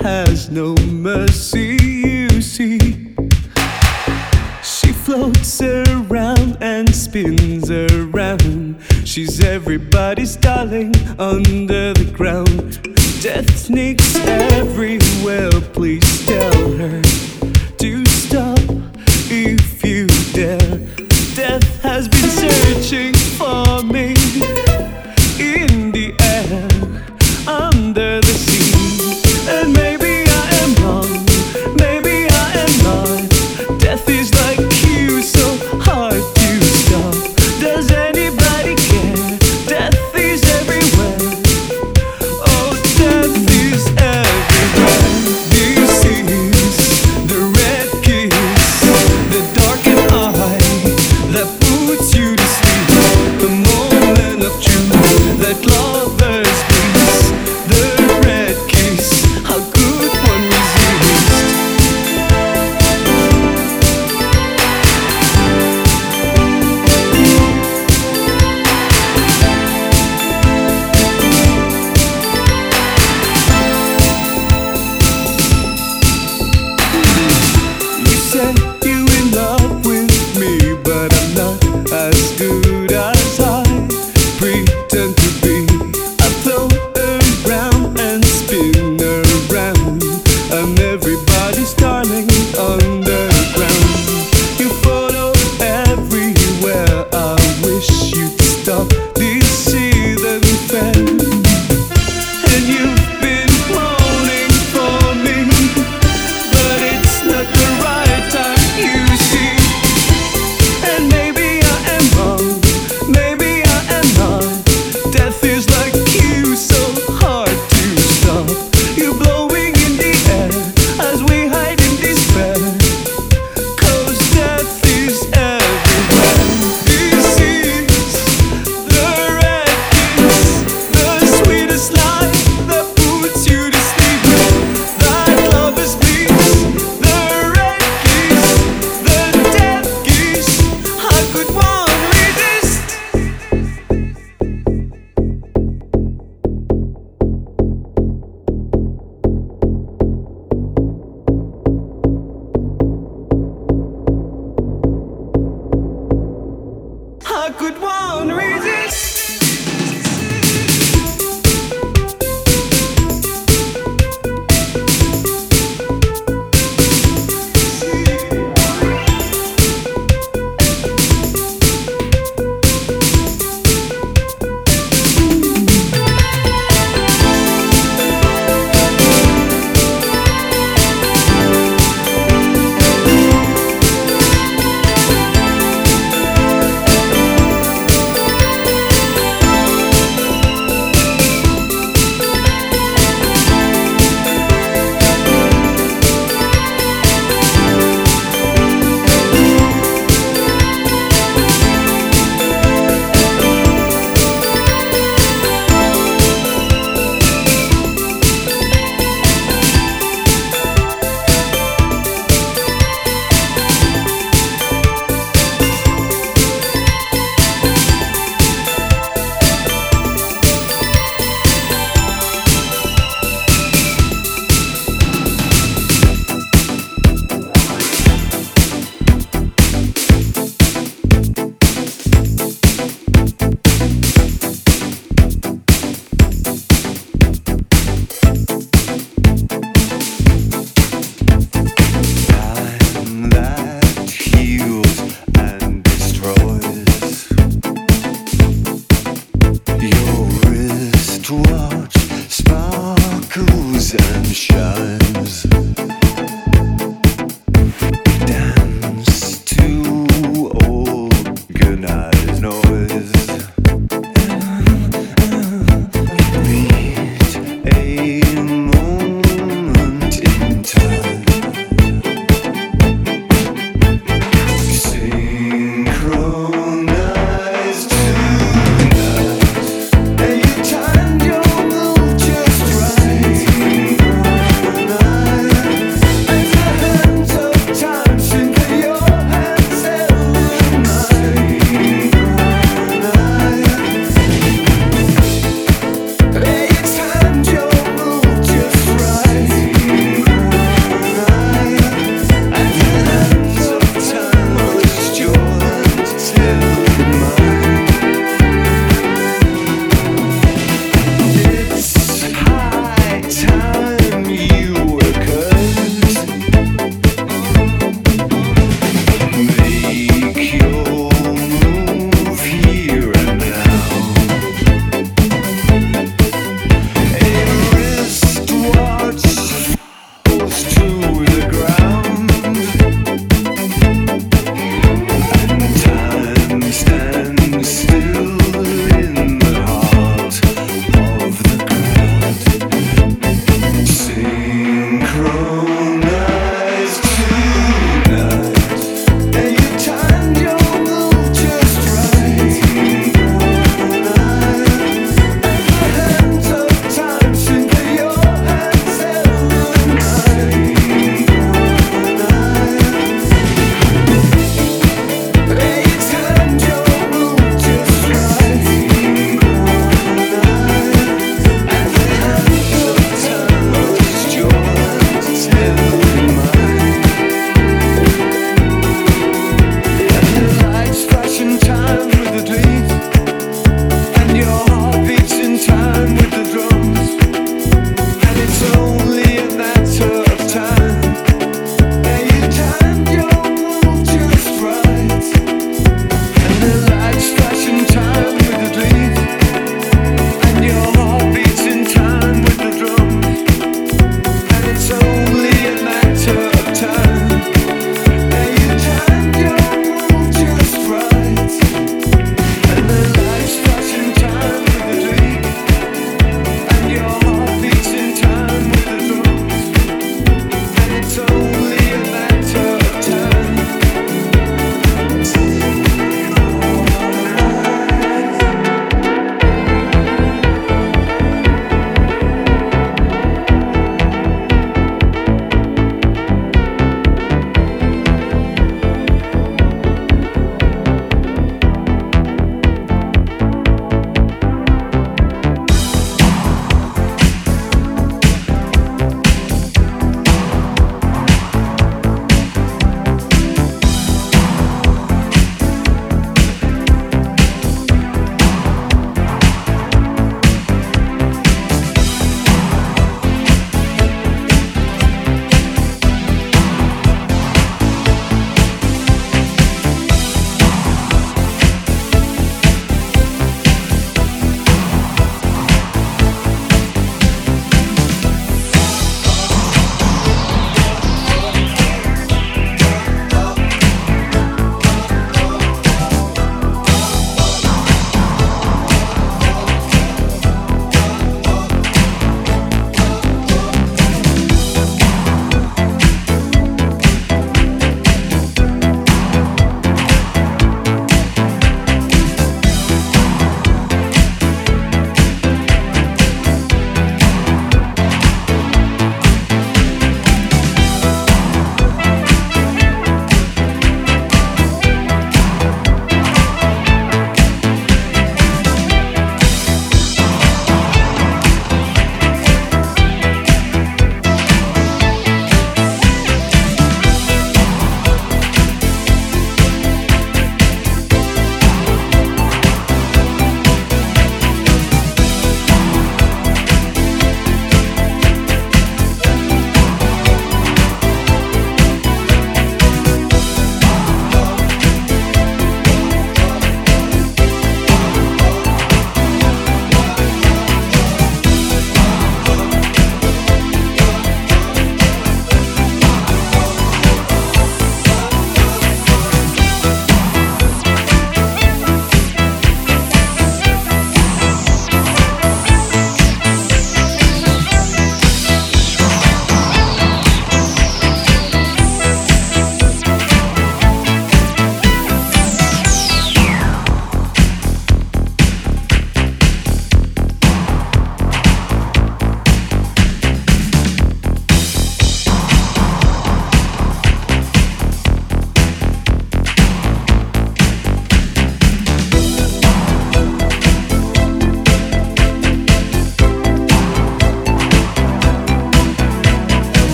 has no mercy, you see. She floats around and spins around. She's everybody's darling under the ground. Death sneaks everywhere, please tell her.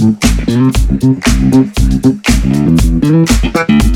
Thank you.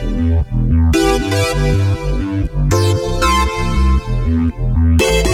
Thank you.